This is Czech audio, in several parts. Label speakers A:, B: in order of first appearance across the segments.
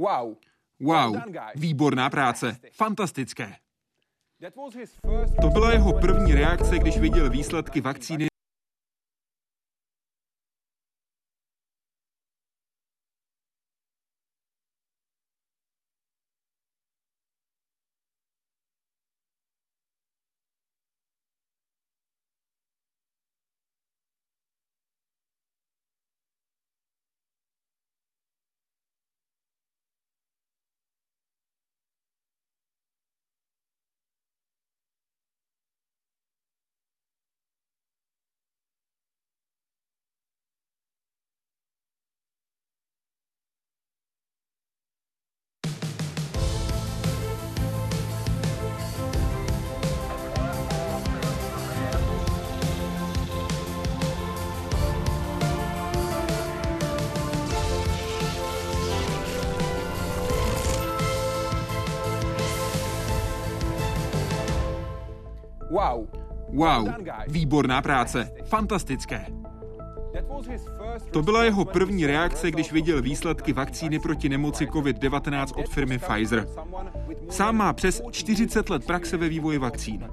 A: Wow.
B: Wow, výborná práce, fantastické. To byla jeho první reakce, když viděl výsledky vakcíny
A: Wow.
B: Výborná práce, fantastické. To byla jeho první reakce, když viděl výsledky vakcíny proti nemoci COVID-19 od firmy Pfizer. Sám má přes 40 let praxe ve vývoji vakcín.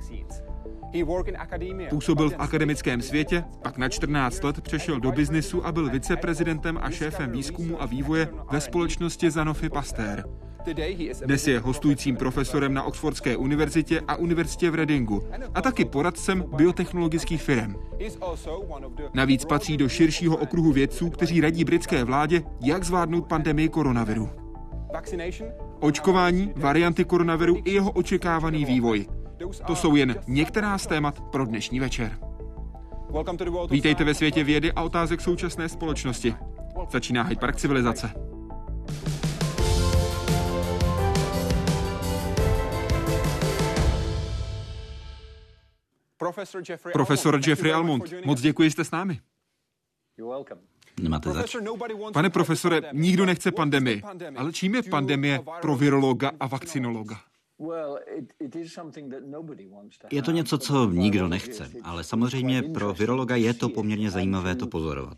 B: Působil v akademickém světě, pak na 14 let přešel do biznisu a byl viceprezidentem a šéfem výzkumu a vývoje ve společnosti Sanofi Pasteur. Dnes je hostujícím profesorem na Oxfordské univerzitě a univerzitě v Readingu a taky poradcem biotechnologických firm. Navíc patří do širšího okruhu vědců, kteří radí britské vládě, jak zvládnout pandemii koronaviru. Očkování, varianty koronaviru i jeho očekávaný vývoj. To jsou jen některá z témat pro dnešní večer. Vítejte ve světě vědy a otázek současné společnosti. Začíná Hyde Park civilizace. Profesor Jeffrey Almond, moc děkuji, jste s námi.
C: Nemáte zač.
B: Pane profesore, nikdo nechce pandemii, ale čím je pandemie pro virologa a vakcinologa?
C: Je to něco, co nikdo nechce, ale samozřejmě pro virologa je to poměrně zajímavé to pozorovat.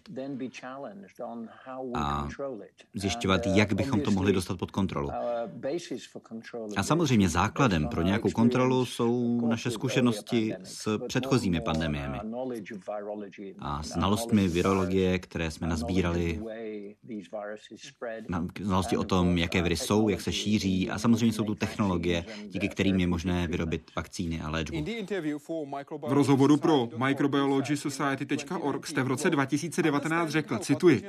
C: A zjišťovat, jak bychom to mohli dostat pod kontrolu. A samozřejmě základem pro nějakou kontrolu jsou naše zkušenosti s předchozími pandemiemi a znalostmi virologie, které jsme nazbírali, znalosti o tom, jaké viry jsou, jak se šíří a samozřejmě jsou tu technologie, díky kterým je možné vyrobit vakcíny a léčbu.
B: V rozhovoru pro microbiologysociety.org jste v roce 2019 řekl, cituji,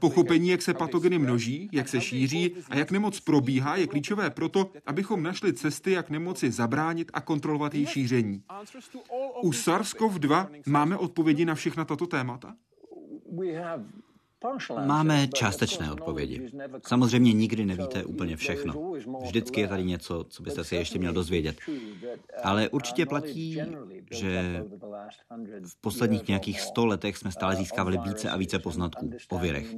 B: pochopení, jak se patogeny množí, jak se šíří a jak nemoc probíhá, je klíčové proto, abychom našli cesty, jak nemoci zabránit a kontrolovat její šíření. U SARS-CoV-2 máme odpovědi na všechna tato témata?
C: Máme částečné odpovědi. Samozřejmě nikdy nevíte úplně všechno. Vždycky je tady něco, co byste si ještě měl dozvědět. Ale určitě platí, že v posledních nějakých sto letech jsme stále získávali více a více poznatků o virech.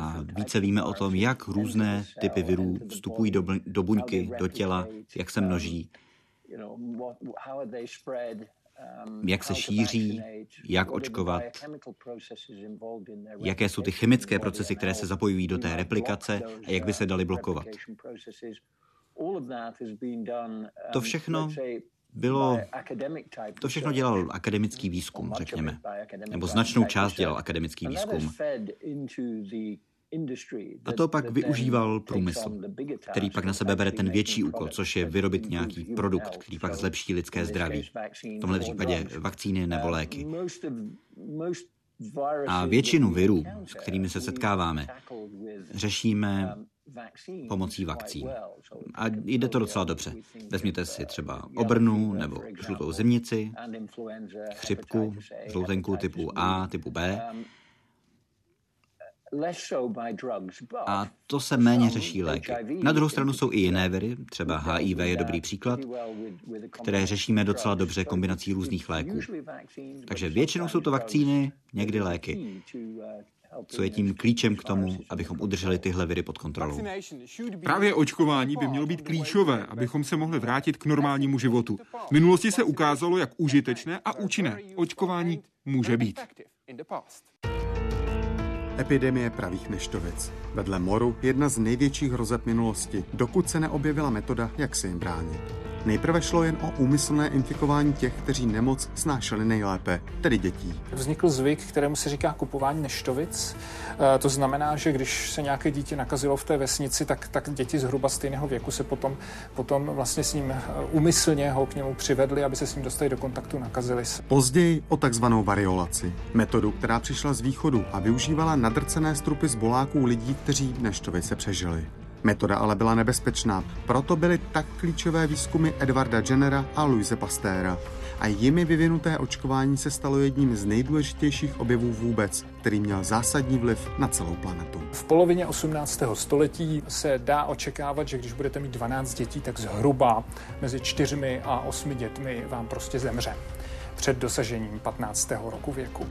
C: A více víme o tom, jak různé typy virů vstupují do, do buňky, do těla, jak se množí jak se šíří, jak očkovat, jaké jsou ty chemické procesy, které se zapojují do té replikace a jak by se daly blokovat. To všechno bylo, to všechno dělal akademický výzkum, řekněme, nebo značnou část dělal akademický výzkum. A to pak využíval průmysl, který pak na sebe bere ten větší úkol, což je vyrobit nějaký produkt, který pak zlepší lidské zdraví. V tomhle případě vakcíny nebo léky. A většinu virů, s kterými se setkáváme, řešíme pomocí vakcín. A jde to docela dobře. Vezměte si třeba obrnu nebo žlutou zimnici, chřipku, žloutenku typu A, typu B, a to se méně řeší léky. Na druhou stranu jsou i jiné viry, třeba HIV je dobrý příklad, které řešíme docela dobře kombinací různých léků. Takže většinou jsou to vakcíny, někdy léky. Co je tím klíčem k tomu, abychom udrželi tyhle viry pod kontrolou?
B: Právě očkování by mělo být klíčové, abychom se mohli vrátit k normálnímu životu. V minulosti se ukázalo, jak užitečné a účinné očkování může být.
D: Epidemie pravých neštovic. Vedle moru jedna z největších hrozeb minulosti, dokud se neobjevila metoda, jak se jim bránit. Nejprve šlo jen o úmyslné infikování těch, kteří nemoc snášeli nejlépe, tedy dětí.
E: Vznikl zvyk, kterému se říká kupování neštovic. E, to znamená, že když se nějaké dítě nakazilo v té vesnici, tak, tak děti zhruba stejného věku se potom, potom vlastně s ním úmyslně ho k němu přivedli, aby se s ním dostali do kontaktu, nakazili se.
D: Později o takzvanou variolaci. Metodu, která přišla z východu a využívala nadrcené strupy z boláků lidí, kteří neštovice přežili. Metoda ale byla nebezpečná, proto byly tak klíčové výzkumy Edwarda Jennera a Louise Pastéra. A jimi vyvinuté očkování se stalo jedním z nejdůležitějších objevů vůbec, který měl zásadní vliv na celou planetu.
E: V polovině 18. století se dá očekávat, že když budete mít 12 dětí, tak zhruba mezi 4 a 8 dětmi vám prostě zemře před dosažením 15. roku věku.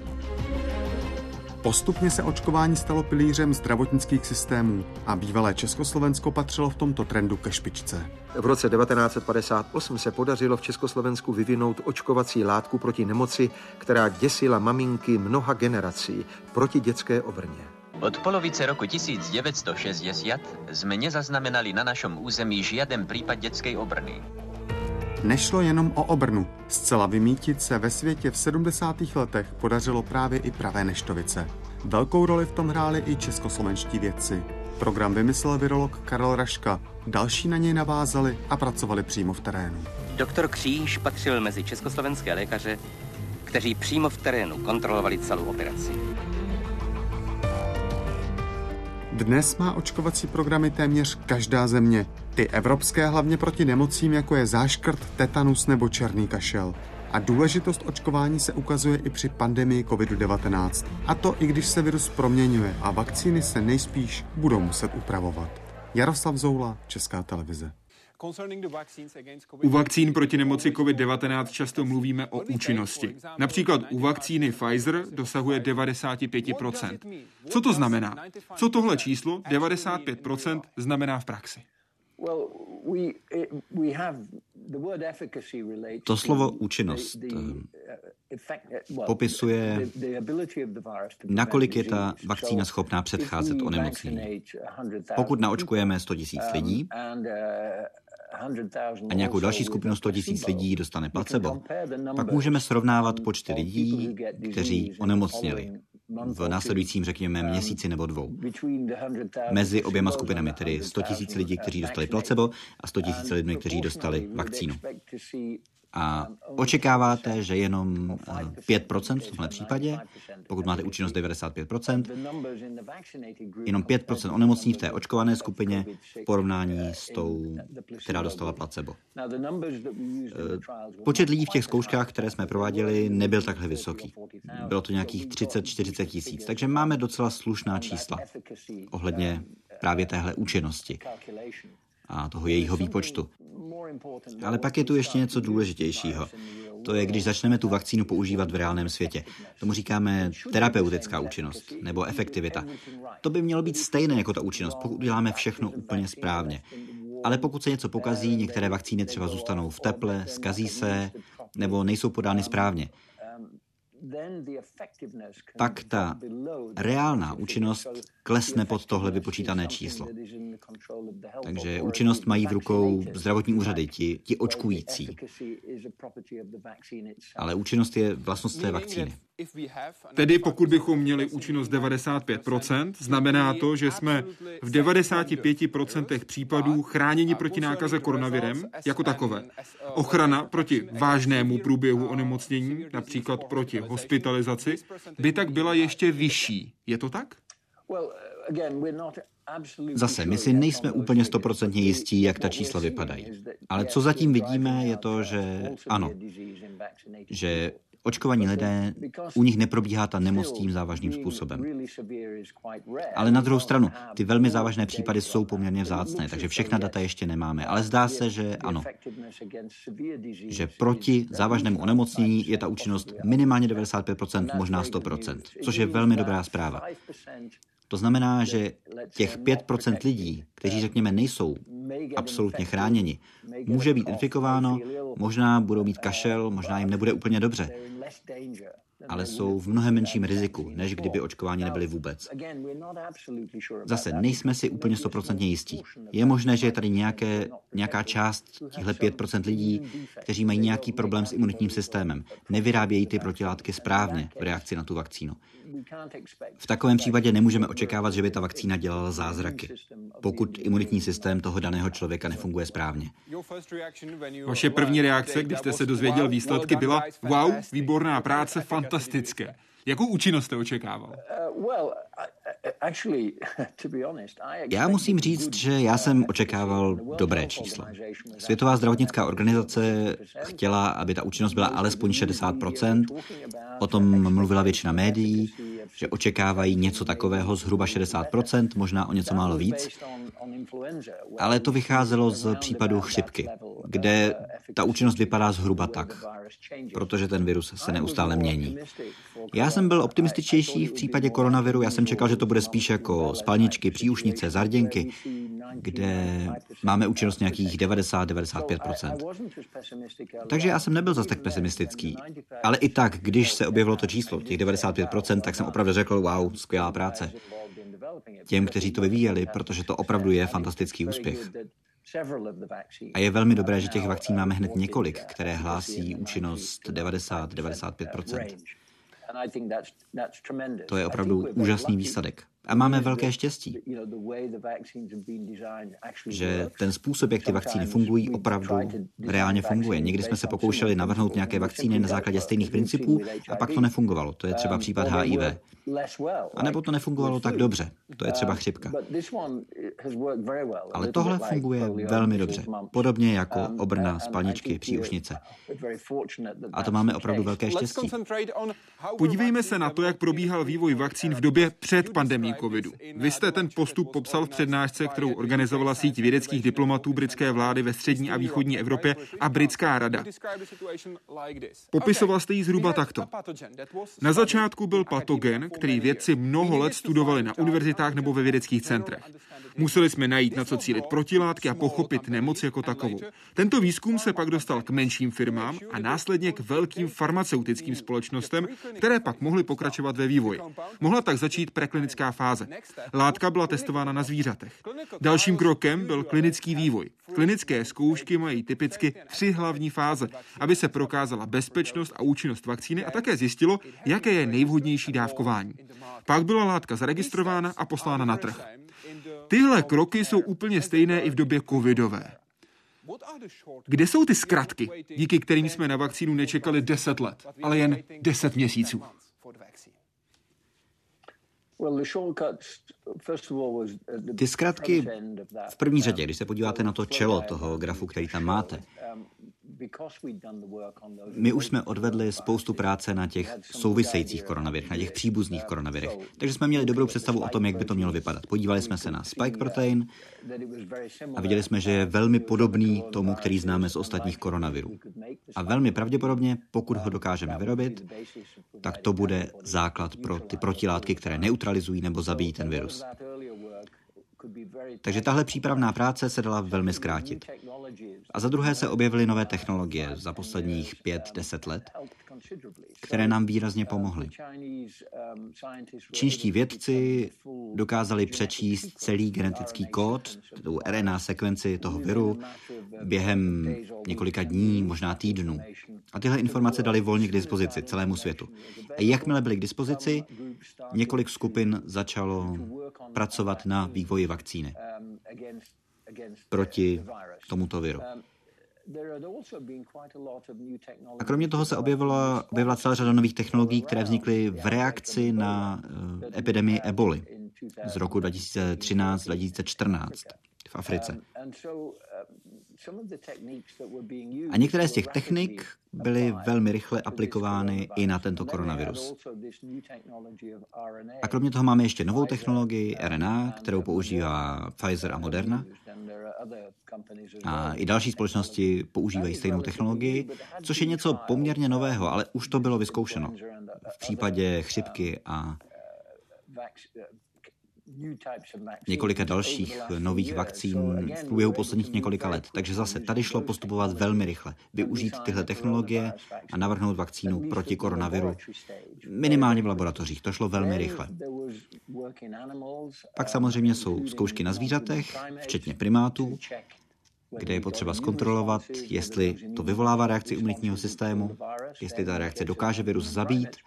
D: Postupně se očkování stalo pilířem zdravotnických systémů a bývalé Československo patřilo v tomto trendu ke špičce.
F: V roce 1958 se podařilo v Československu vyvinout očkovací látku proti nemoci, která děsila maminky mnoha generací proti dětské obrně.
G: Od polovice roku 1960 jsme nezaznamenali na našem území žiaden případ dětské obrny.
D: Nešlo jenom o obrnu. Zcela vymítit se ve světě v 70. letech podařilo právě i pravé neštovice. Velkou roli v tom hráli i českoslovenští vědci. Program vymyslel virolog Karel Raška, další na něj navázali a pracovali přímo v terénu.
H: Doktor Kříž patřil mezi československé lékaře, kteří přímo v terénu kontrolovali celou operaci.
D: Dnes má očkovací programy téměř každá země. Ty evropské hlavně proti nemocím, jako je záškrt, tetanus nebo černý kašel. A důležitost očkování se ukazuje i při pandemii COVID-19. A to i když se virus proměňuje a vakcíny se nejspíš budou muset upravovat. Jaroslav Zoula, Česká televize.
B: U vakcín proti nemoci COVID-19 často mluvíme o účinnosti. Například u vakcíny Pfizer dosahuje 95%. Co to znamená? Co tohle číslo 95% znamená v praxi?
C: To slovo účinnost popisuje, nakolik je ta vakcína schopná předcházet onemocnění. Pokud naočkujeme 100 000 lidí a nějakou další skupinu 100 000 lidí dostane placebo, pak můžeme srovnávat počty lidí, kteří onemocněli v následujícím, řekněme, měsíci nebo dvou. Mezi oběma skupinami, tedy 100 000 lidí, kteří dostali placebo a 100 000 lidmi, kteří dostali vakcínu. A očekáváte, že jenom 5% v tomhle případě, pokud máte účinnost 95%, jenom 5% onemocní v té očkované skupině v porovnání s tou, která dostala placebo. Počet lidí v těch zkouškách, které jsme prováděli, nebyl takhle vysoký. Bylo to nějakých 30-40 tisíc, takže máme docela slušná čísla ohledně právě téhle účinnosti a toho jejího výpočtu. Ale pak je tu ještě něco důležitějšího. To je, když začneme tu vakcínu používat v reálném světě. Tomu říkáme terapeutická účinnost nebo efektivita. To by mělo být stejné jako ta účinnost, pokud uděláme všechno úplně správně. Ale pokud se něco pokazí, některé vakcíny třeba zůstanou v teple, skazí se nebo nejsou podány správně pak ta reálná účinnost klesne pod tohle vypočítané číslo. Takže účinnost mají v rukou zdravotní úřady, ti, ti očkující. Ale účinnost je vlastnost té vakcíny.
B: Tedy pokud bychom měli účinnost 95%, znamená to, že jsme v 95% případů chráněni proti nákaze koronavirem jako takové. Ochrana proti vážnému průběhu onemocnění, například proti hospitalizaci, by tak byla ještě vyšší. Je to tak?
C: Zase, my si nejsme úplně stoprocentně jistí, jak ta čísla vypadají. Ale co zatím vidíme, je to, že ano, že očkovaní lidé, u nich neprobíhá ta nemoc tím závažným způsobem. Ale na druhou stranu, ty velmi závažné případy jsou poměrně vzácné, takže všechna data ještě nemáme. Ale zdá se, že ano, že proti závažnému onemocnění je ta účinnost minimálně 95%, možná 100%, což je velmi dobrá zpráva. To znamená, že těch 5% lidí, kteří řekněme nejsou absolutně chráněni, může být infikováno, možná budou mít kašel, možná jim nebude úplně dobře. Ale jsou v mnohem menším riziku, než kdyby očkováni nebyli vůbec. Zase nejsme si úplně stoprocentně jistí. Je možné, že je tady nějaké, nějaká část těchto 5% lidí, kteří mají nějaký problém s imunitním systémem, nevyrábějí ty protilátky správně v reakci na tu vakcínu. V takovém případě nemůžeme očekávat, že by ta vakcína dělala zázraky, pokud imunitní systém toho daného člověka nefunguje správně.
B: Vaše první reakce, když jste se dozvěděl výsledky, byla wow, výborná práce, fantastické. Jakou účinnost jste očekával? Uh,
C: já musím říct, že já jsem očekával dobré číslo. Světová zdravotnická organizace chtěla, aby ta účinnost byla alespoň 60%. O tom mluvila většina médií, že očekávají něco takového zhruba 60%, možná o něco málo víc. Ale to vycházelo z případu chřipky, kde ta účinnost vypadá zhruba tak, protože ten virus se neustále mění. Já jsem byl optimističtější v případě koronaviru, já jsem čekal, že to bude spíš jako spalničky, příušnice, zarděnky, kde máme účinnost nějakých 90-95%. Takže já jsem nebyl zase tak pesimistický. Ale i tak, když se objevilo to číslo, těch 95%, tak jsem opravdu řekl, wow, skvělá práce. Těm, kteří to vyvíjeli, protože to opravdu je fantastický úspěch. A je velmi dobré, že těch vakcín máme hned několik, které hlásí účinnost 90-95%. To je opravdu úžasný výsledek. A máme velké štěstí, že ten způsob, jak ty vakcíny fungují, opravdu reálně funguje. Někdy jsme se pokoušeli navrhnout nějaké vakcíny na základě stejných principů a pak to nefungovalo. To je třeba um, případ HIV. A nebo to nefungovalo tak dobře. To je třeba um, chřipka. Ale tohle funguje velmi dobře. Podobně jako um, obrna, spalničky, příušnice. A to máme opravdu velké štěstí.
B: Podívejme se na to, jak probíhal vývoj vakcín v době před pandemí covidu. Vy jste ten postup popsal v přednášce, kterou organizovala síť vědeckých diplomatů britské vlády ve střední a východní Evropě a britská rada. Popisoval jste ji zhruba takto. Na začátku byl patogen, který vědci mnoho let studovali na univerzitách nebo ve vědeckých centrech. Museli jsme najít, na co cílit protilátky a pochopit nemoc jako takovou. Tento výzkum se pak dostal k menším firmám a následně k velkým farmaceutickým společnostem, které pak mohly pokračovat ve vývoji. Mohla tak začít preklinická fáze. Látka byla testována na zvířatech. Dalším krokem byl klinický vývoj. Klinické zkoušky mají typicky tři hlavní fáze, aby se prokázala bezpečnost a účinnost vakcíny a také zjistilo, jaké je nejvhodnější dávkování. Pak byla látka zaregistrována a poslána na trh. Tyhle kroky jsou úplně stejné i v době covidové. Kde jsou ty zkratky, díky kterým jsme na vakcínu nečekali 10 let, ale jen 10 měsíců?
C: Ty zkratky v první řadě, když se podíváte na to čelo toho grafu, který tam máte, my už jsme odvedli spoustu práce na těch souvisejících koronavirech, na těch příbuzných koronavirech. Takže jsme měli dobrou představu o tom, jak by to mělo vypadat. Podívali jsme se na spike protein a viděli jsme, že je velmi podobný tomu, který známe z ostatních koronavirů. A velmi pravděpodobně, pokud ho dokážeme vyrobit, tak to bude základ pro ty protilátky, které neutralizují nebo zabijí ten virus. Takže tahle přípravná práce se dala velmi zkrátit. A za druhé se objevily nové technologie za posledních pět, deset let, které nám výrazně pomohly. Čínští vědci dokázali přečíst celý genetický kód, tu RNA sekvenci toho viru, během několika dní, možná týdnů. A tyhle informace dali volně k dispozici celému světu. A jakmile byly k dispozici, několik skupin začalo pracovat na vývoji vakcíny proti tomuto viru. A kromě toho se objevila, objevila celá řada nových technologií, které vznikly v reakci na uh, epidemii eboli z roku 2013-2014 v Africe. A některé z těch technik byly velmi rychle aplikovány i na tento koronavirus. A kromě toho máme ještě novou technologii RNA, kterou používá Pfizer a Moderna. A i další společnosti používají stejnou technologii, což je něco poměrně nového, ale už to bylo vyzkoušeno v případě chřipky a několika dalších nových vakcín v průběhu posledních několika let. Takže zase tady šlo postupovat velmi rychle, využít tyhle technologie a navrhnout vakcínu proti koronaviru minimálně v laboratořích. To šlo velmi rychle. Pak samozřejmě jsou zkoušky na zvířatech, včetně primátů, kde je potřeba zkontrolovat, jestli to vyvolává reakci imunitního systému, jestli ta reakce dokáže virus zabít.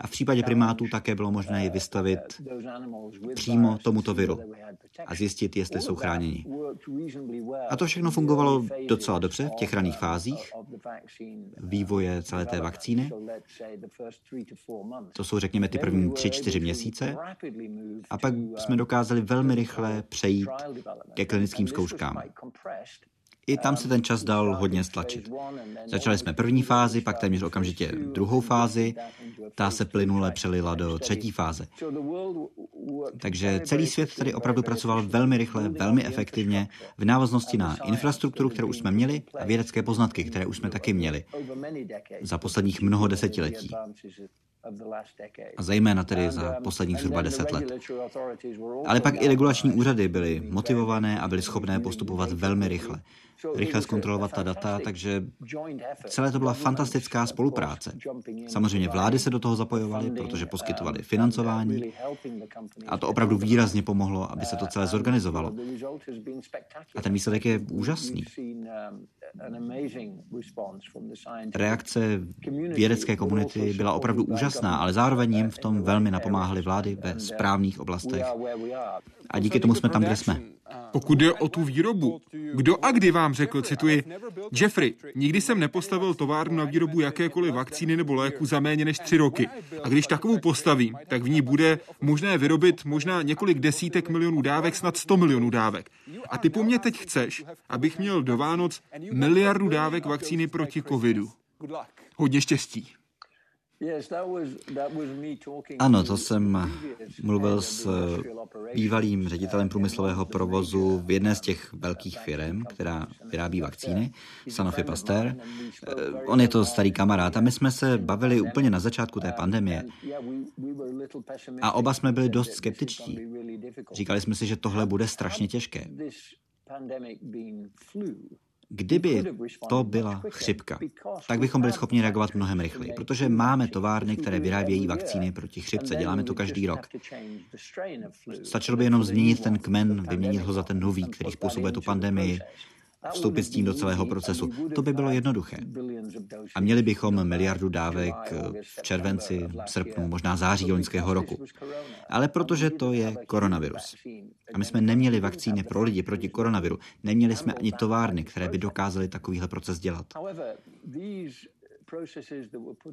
C: A v případě primátů také bylo možné ji vystavit přímo tomuto viru a zjistit, jestli jsou chráněni. A to všechno fungovalo docela dobře v těch raných fázích vývoje celé té vakcíny. To jsou, řekněme, ty první tři, čtyři měsíce. A pak jsme dokázali velmi rychle přejít ke klinickým zkouškám. I tam se ten čas dal hodně stlačit. Začali jsme první fázi, pak téměř okamžitě druhou fázi, ta se plynule přelila do třetí fáze. Takže celý svět tady opravdu pracoval velmi rychle, velmi efektivně v návaznosti na infrastrukturu, kterou už jsme měli a vědecké poznatky, které už jsme taky měli za posledních mnoho desetiletí. A zejména tedy za posledních zhruba deset let. Ale pak i regulační úřady byly motivované a byly schopné postupovat velmi rychle rychle zkontrolovat ta data, takže celé to byla fantastická spolupráce. Samozřejmě vlády se do toho zapojovaly, protože poskytovaly financování a to opravdu výrazně pomohlo, aby se to celé zorganizovalo. A ten výsledek je úžasný. Reakce vědecké komunity byla opravdu úžasná, ale zároveň jim v tom velmi napomáhaly vlády ve správných oblastech. A díky tomu jsme tam, kde jsme.
B: Pokud jde o tu výrobu, kdo a kdy vám řekl, cituji, Jeffrey, nikdy jsem nepostavil továrnu na výrobu jakékoliv vakcíny nebo léku za méně než tři roky. A když takovou postavím, tak v ní bude možné vyrobit možná několik desítek milionů dávek, snad 100 milionů dávek. A ty po mně teď chceš, abych měl do Vánoc miliardu dávek vakcíny proti covidu. Hodně štěstí.
C: Ano, to jsem mluvil s bývalým ředitelem průmyslového provozu v jedné z těch velkých firm, která vyrábí vakcíny, Sanofi Pasteur. Eh, on je to starý kamarád a my jsme se bavili úplně na začátku té pandemie. A oba jsme byli dost skeptičtí. Říkali jsme si, že tohle bude strašně těžké. Kdyby to byla chřipka, tak bychom byli schopni reagovat mnohem rychleji, protože máme továrny, které vyrábějí vakcíny proti chřipce. Děláme to každý rok. Stačilo by jenom změnit ten kmen, vyměnit ho za ten nový, který způsobuje tu pandemii vstoupit s tím do celého procesu. To by bylo jednoduché. A měli bychom miliardu dávek v červenci, srpnu, možná září loňského roku. Ale protože to je koronavirus. A my jsme neměli vakcíny pro lidi proti koronaviru, neměli jsme ani továrny, které by dokázaly takovýhle proces dělat.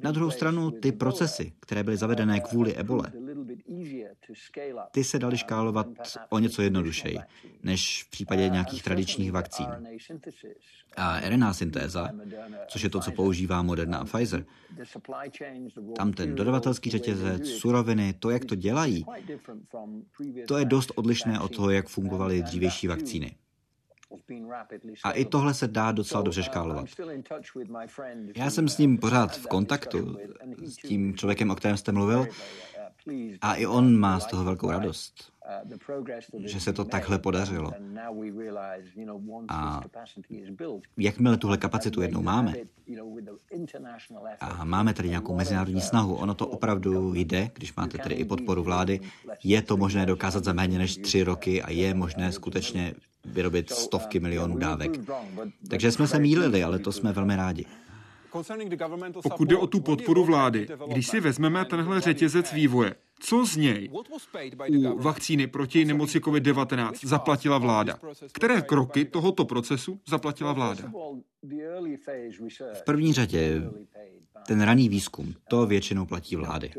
C: Na druhou stranu ty procesy, které byly zavedené kvůli ebole, ty se daly škálovat o něco jednodušeji, než v případě nějakých tradičních vakcín. A RNA syntéza, což je to, co používá Moderna a Pfizer, tam ten dodavatelský řetězec, suroviny, to, jak to dělají, to je dost odlišné od toho, jak fungovaly dřívější vakcíny. A i tohle se dá docela dobře škálovat. Já jsem s ním pořád v kontaktu, s tím člověkem, o kterém jste mluvil, a i on má z toho velkou radost, že se to takhle podařilo. A jakmile tuhle kapacitu jednou máme a máme tady nějakou mezinárodní snahu, ono to opravdu jde, když máte tady i podporu vlády, je to možné dokázat za méně než tři roky a je možné skutečně vyrobit stovky milionů dávek. Takže jsme se mýlili, ale to jsme velmi rádi.
B: Pokud jde o tu podporu vlády, když si vezmeme tenhle řetězec vývoje, co z něj u vakcíny proti nemoci COVID-19 zaplatila vláda? Které kroky tohoto procesu zaplatila vláda?
C: V první řadě ten raný výzkum, to většinou platí vlády,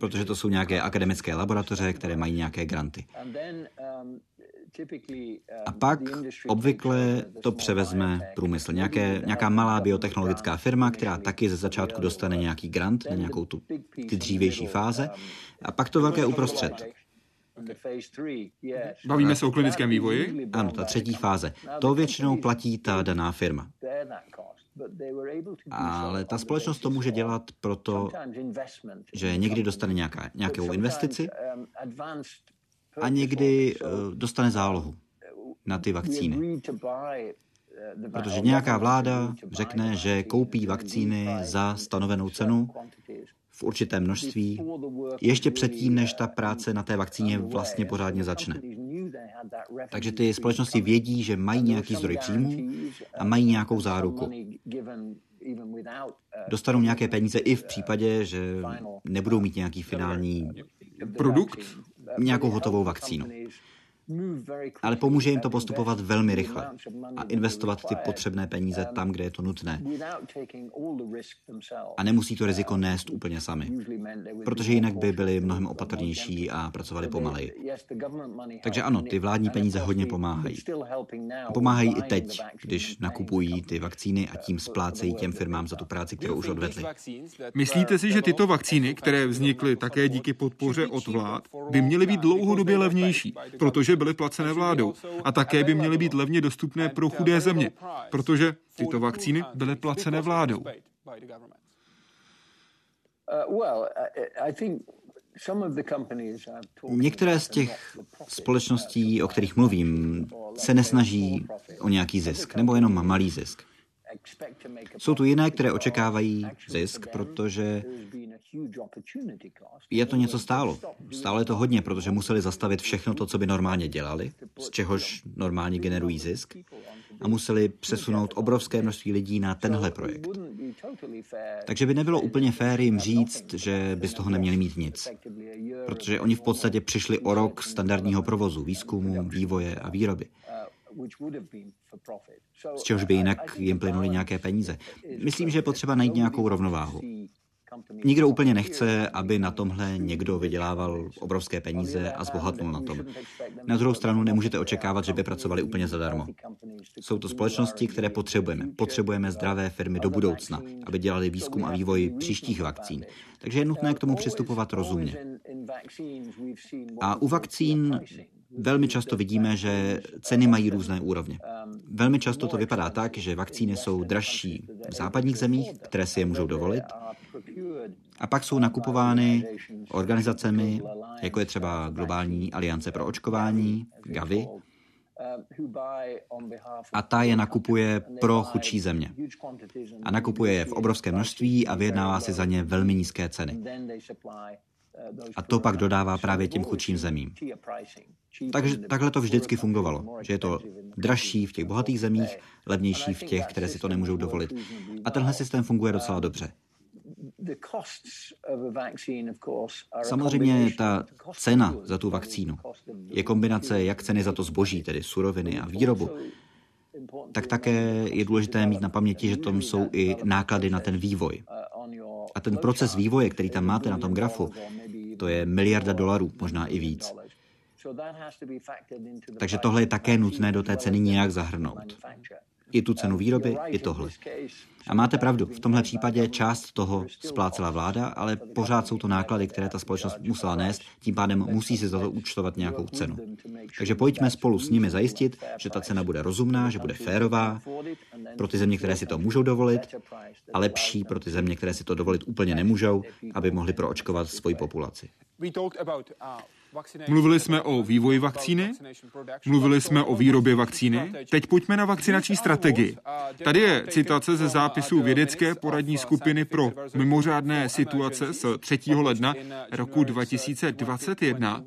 C: protože to jsou nějaké akademické laboratoře, které mají nějaké granty. A pak obvykle to převezme průmysl. Nějaké, nějaká malá biotechnologická firma, která taky ze začátku dostane nějaký grant na nějakou tu, ty dřívější fáze. A pak to velké uprostřed.
B: Bavíme se o klinickém vývoji?
C: Ano, ta třetí fáze. To většinou platí ta daná firma. Ale ta společnost to může dělat proto, že někdy dostane nějaká, nějakou investici a někdy eh, dostane zálohu na ty vakcíny. Protože nějaká vláda řekne, že koupí vakcíny za stanovenou cenu v určitém množství, ještě předtím, než ta práce na té vakcíně vlastně pořádně začne. Takže ty společnosti vědí, že mají nějaký zdroj příjmů a mají nějakou záruku. Dostanou nějaké peníze i v případě, že nebudou mít nějaký finální
B: produkt,
C: nějakou hotovou vakcínu ale pomůže jim to postupovat velmi rychle a investovat ty potřebné peníze tam, kde je to nutné. A nemusí to riziko nést úplně sami, protože jinak by byli mnohem opatrnější a pracovali pomaleji. Takže ano, ty vládní peníze hodně pomáhají. Pomáhají i teď, když nakupují ty vakcíny a tím splácejí těm firmám za tu práci, kterou už odvedli.
B: Myslíte si, že tyto vakcíny, které vznikly také díky podpoře od vlád, by měly být dlouhodobě levnější, protože byly placené vládou. a také by měly být levně dostupné pro chudé země, protože tyto vakcíny byly placené vládou.
C: Některé z těch společností, o kterých mluvím, se nesnaží o nějaký zisk, nebo jenom malý zisk. Jsou tu jiné, které očekávají zisk, protože je to něco stálo. Stále je to hodně, protože museli zastavit všechno to, co by normálně dělali, z čehož normálně generují zisk, a museli přesunout obrovské množství lidí na tenhle projekt. Takže by nebylo úplně fér jim říct, že by z toho neměli mít nic. Protože oni v podstatě přišli o rok standardního provozu, výzkumu, vývoje a výroby z čehož by jinak jim plynuly nějaké peníze. Myslím, že je potřeba najít nějakou rovnováhu. Nikdo úplně nechce, aby na tomhle někdo vydělával obrovské peníze a zbohatnul na tom. Na druhou stranu nemůžete očekávat, že by pracovali úplně zadarmo. Jsou to společnosti, které potřebujeme. Potřebujeme zdravé firmy do budoucna, aby dělali výzkum a vývoj příštích vakcín. Takže je nutné k tomu přistupovat rozumně. A u vakcín velmi často vidíme, že ceny mají různé úrovně. Velmi často to vypadá tak, že vakcíny jsou dražší v západních zemích, které si je můžou dovolit, a pak jsou nakupovány organizacemi, jako je třeba Globální aliance pro očkování, GAVI, a ta je nakupuje pro chudší země. A nakupuje je v obrovské množství a vyjednává si za ně velmi nízké ceny. A to pak dodává právě těm chudším zemím. Takže takhle to vždycky fungovalo, že je to dražší v těch bohatých zemích, levnější v těch, které si to nemůžou dovolit. A tenhle systém funguje docela dobře. Samozřejmě ta cena za tu vakcínu je kombinace jak ceny za to zboží, tedy suroviny a výrobu, tak také je důležité mít na paměti, že tam jsou i náklady na ten vývoj. A ten proces vývoje, který tam máte na tom grafu, to je miliarda dolarů, možná i víc. Takže tohle je také nutné do té ceny nějak zahrnout. I tu cenu výroby, i tohle. A máte pravdu, v tomhle případě část toho splácela vláda, ale pořád jsou to náklady, které ta společnost musela nést, tím pádem musí si za to účtovat nějakou cenu. Takže pojďme spolu s nimi zajistit, že ta cena bude rozumná, že bude férová pro ty země, které si to můžou dovolit, a lepší pro ty země, které si to dovolit úplně nemůžou, aby mohli proočkovat svoji populaci.
B: Mluvili jsme o vývoji vakcíny, mluvili jsme o výrobě vakcíny, teď pojďme na vakcinační strategii. Tady je citace ze zápisu vědecké poradní skupiny pro mimořádné situace z 3. ledna roku 2021.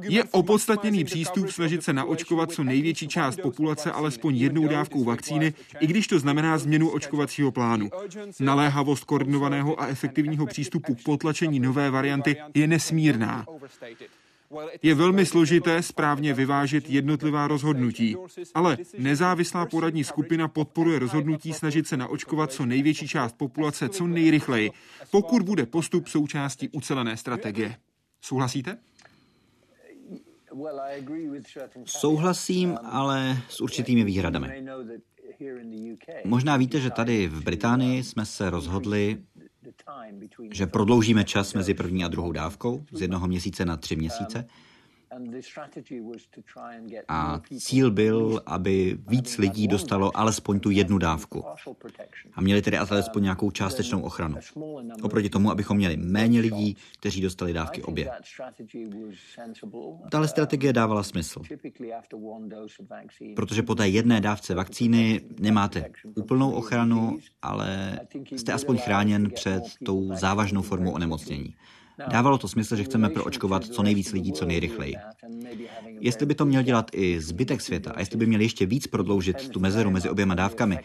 B: Je opodstatněný přístup snažit se naočkovat co největší část populace alespoň jednou dávkou vakcíny, i když to znamená změnu očkovacího plánu. Naléhavost koordinovaného a efektivního přístupu k potlačení nové varianty je nesmírná. Je velmi složité správně vyvážit jednotlivá rozhodnutí, ale nezávislá poradní skupina podporuje rozhodnutí snažit se naočkovat co největší část populace co nejrychleji, pokud bude postup součástí ucelené strategie. Souhlasíte?
C: Souhlasím, ale s určitými výhradami. Možná víte, že tady v Británii jsme se rozhodli, že prodloužíme čas mezi první a druhou dávkou z jednoho měsíce na tři měsíce. A cíl byl, aby víc lidí dostalo alespoň tu jednu dávku. A měli tedy alespoň nějakou částečnou ochranu. Oproti tomu, abychom měli méně lidí, kteří dostali dávky obě. Tahle strategie dávala smysl. Protože po té jedné dávce vakcíny nemáte úplnou ochranu, ale jste aspoň chráněn před tou závažnou formou onemocnění. Dávalo to smysl, že chceme proočkovat co nejvíc lidí co nejrychleji. Jestli by to měl dělat i zbytek světa a jestli by měl ještě víc prodloužit tu mezeru mezi oběma dávkami,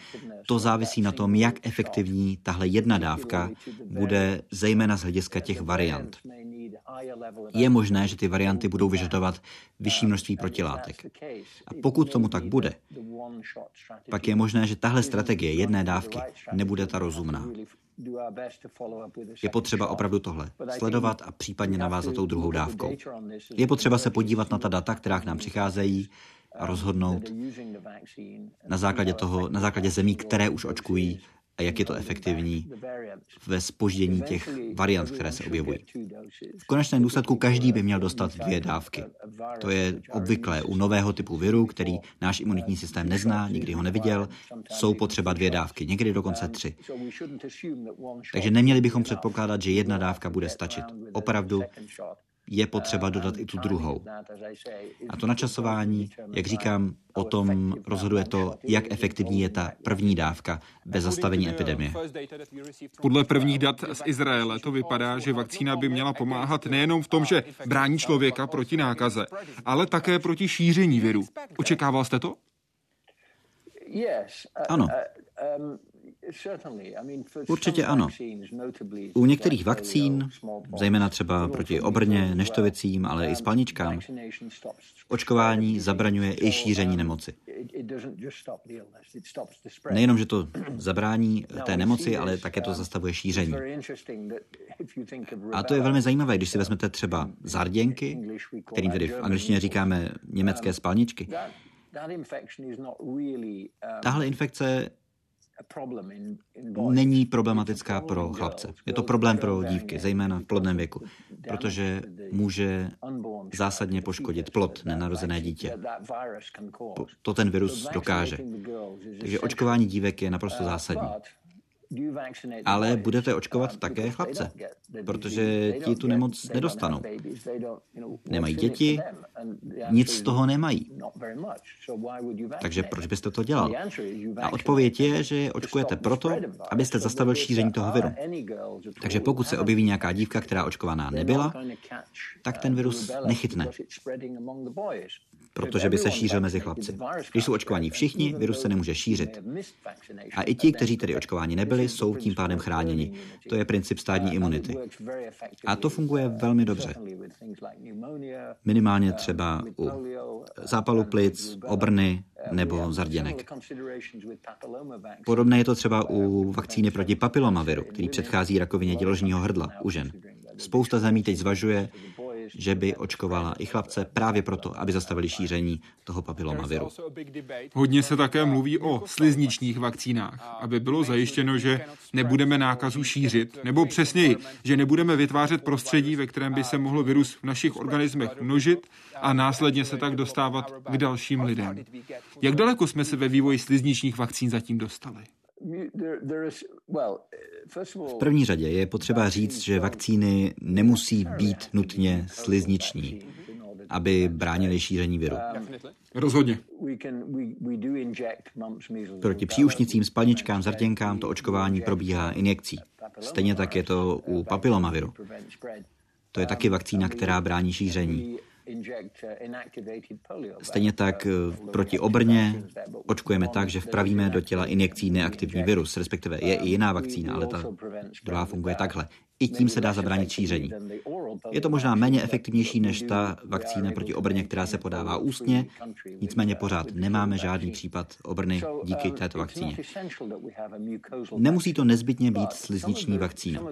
C: to závisí na tom, jak efektivní tahle jedna dávka bude, zejména z hlediska těch variant. Je možné, že ty varianty budou vyžadovat vyšší množství protilátek. A pokud tomu tak bude, pak je možné, že tahle strategie jedné dávky nebude ta rozumná. Je potřeba opravdu tohle sledovat a případně navázat tou druhou dávkou. Je potřeba se podívat na ta data, která k nám přicházejí a rozhodnout na základě toho, na základě zemí, které už očkují, a jak je to efektivní ve spoždění těch variant, které se objevují. V konečném důsledku každý by měl dostat dvě dávky. To je obvyklé u nového typu viru, který náš imunitní systém nezná, nikdy ho neviděl. Jsou potřeba dvě dávky, někdy dokonce tři. Takže neměli bychom předpokládat, že jedna dávka bude stačit. Opravdu je potřeba dodat i tu druhou. A to načasování, jak říkám, o tom rozhoduje to, jak efektivní je ta první dávka bez zastavení epidemie.
B: Podle prvních dat z Izraele to vypadá, že vakcína by měla pomáhat nejenom v tom, že brání člověka proti nákaze, ale také proti šíření viru. Očekával jste to?
C: Ano. Určitě ano. U některých vakcín, zejména třeba proti obrně, neštovicím, ale i spalničkám, očkování zabraňuje i šíření nemoci. Nejenom, že to zabrání té nemoci, ale také to zastavuje šíření. A to je velmi zajímavé, když si vezmete třeba zarděnky, kterým tedy v angličtině říkáme německé spalničky. Tahle infekce není problematická pro chlapce. Je to problém pro dívky, zejména v plodném věku, protože může zásadně poškodit plod, nenarozené dítě. To ten virus dokáže. Takže očkování dívek je naprosto zásadní. Ale budete očkovat také chlapce, protože ti tu nemoc nedostanou. Nemají děti, nic z toho nemají. Takže proč byste to dělal? A odpověď je, že očkujete proto, abyste zastavil šíření toho viru. Takže pokud se objeví nějaká dívka, která očkovaná nebyla, tak ten virus nechytne protože by se šířil mezi chlapci. Když jsou očkovaní všichni, virus se nemůže šířit. A i ti, kteří tedy očkováni nebyli, jsou tím pádem chráněni. To je princip stádní imunity. A to funguje velmi dobře. Minimálně třeba u zápalu plic, obrny nebo zarděnek. Podobné je to třeba u vakcíny proti papilomaviru, který předchází rakovině děložního hrdla u žen. Spousta zemí teď zvažuje, že by očkovala i chlapce právě proto, aby zastavili šíření toho papilomaviru.
B: Hodně se také mluví o slizničních vakcínách, aby bylo zajištěno, že nebudeme nákazu šířit, nebo přesněji, že nebudeme vytvářet prostředí, ve kterém by se mohl virus v našich organismech množit a následně se tak dostávat k dalším lidem. Jak daleko jsme se ve vývoji slizničních vakcín zatím dostali?
C: V první řadě je potřeba říct, že vakcíny nemusí být nutně slizniční, aby bránili šíření viru.
B: Rozhodně.
C: Proti příušnicím, spalničkám, zarděnkám to očkování probíhá injekcí. Stejně tak je to u papilomaviru. To je taky vakcína, která brání šíření. Stejně tak eh, proti obrně očkujeme tak, že vpravíme do těla injekcí neaktivní virus, respektive je i jiná vakcína, ale ta druhá funguje takhle. I tím se dá zabránit šíření. Je to možná méně efektivnější než ta vakcína proti obrně, která se podává ústně, nicméně pořád nemáme žádný případ obrny díky této vakcíně. Nemusí to nezbytně být slizniční vakcína.